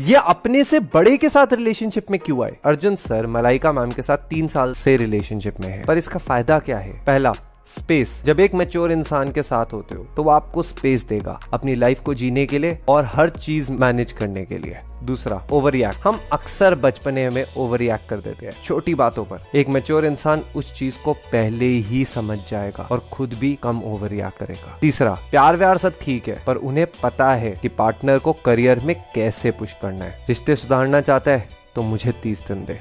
ये अपने से बड़े के साथ रिलेशनशिप में क्यों आए? अर्जुन सर, मलाइका मैम के साथ तीन साल से रिलेशनशिप में है। पर इसका फ़ायदा क्या है? पहला स्पेस जब एक मेच्योर इंसान के साथ होते हो तो वो आपको स्पेस देगा अपनी लाइफ को जीने के लिए और हर चीज़ मैनेज करने के लिए। दूसरा ओवर हम अक्सर बचपने में ओवर कर देते हैं। छोटी बातों पर, एक मेच्योर इंसान उस चीज़ को पहले ही समझ जाएगा और खुद भी कम ओवर करेगा। तीसरा प्यार व्यार सब ठीक है, पर उन्हें पता है कि पार्टनर को करियर में कैसे पुश करना है। रिश्ते सुधारना चाहता है तो मुझे तीस दिन दे।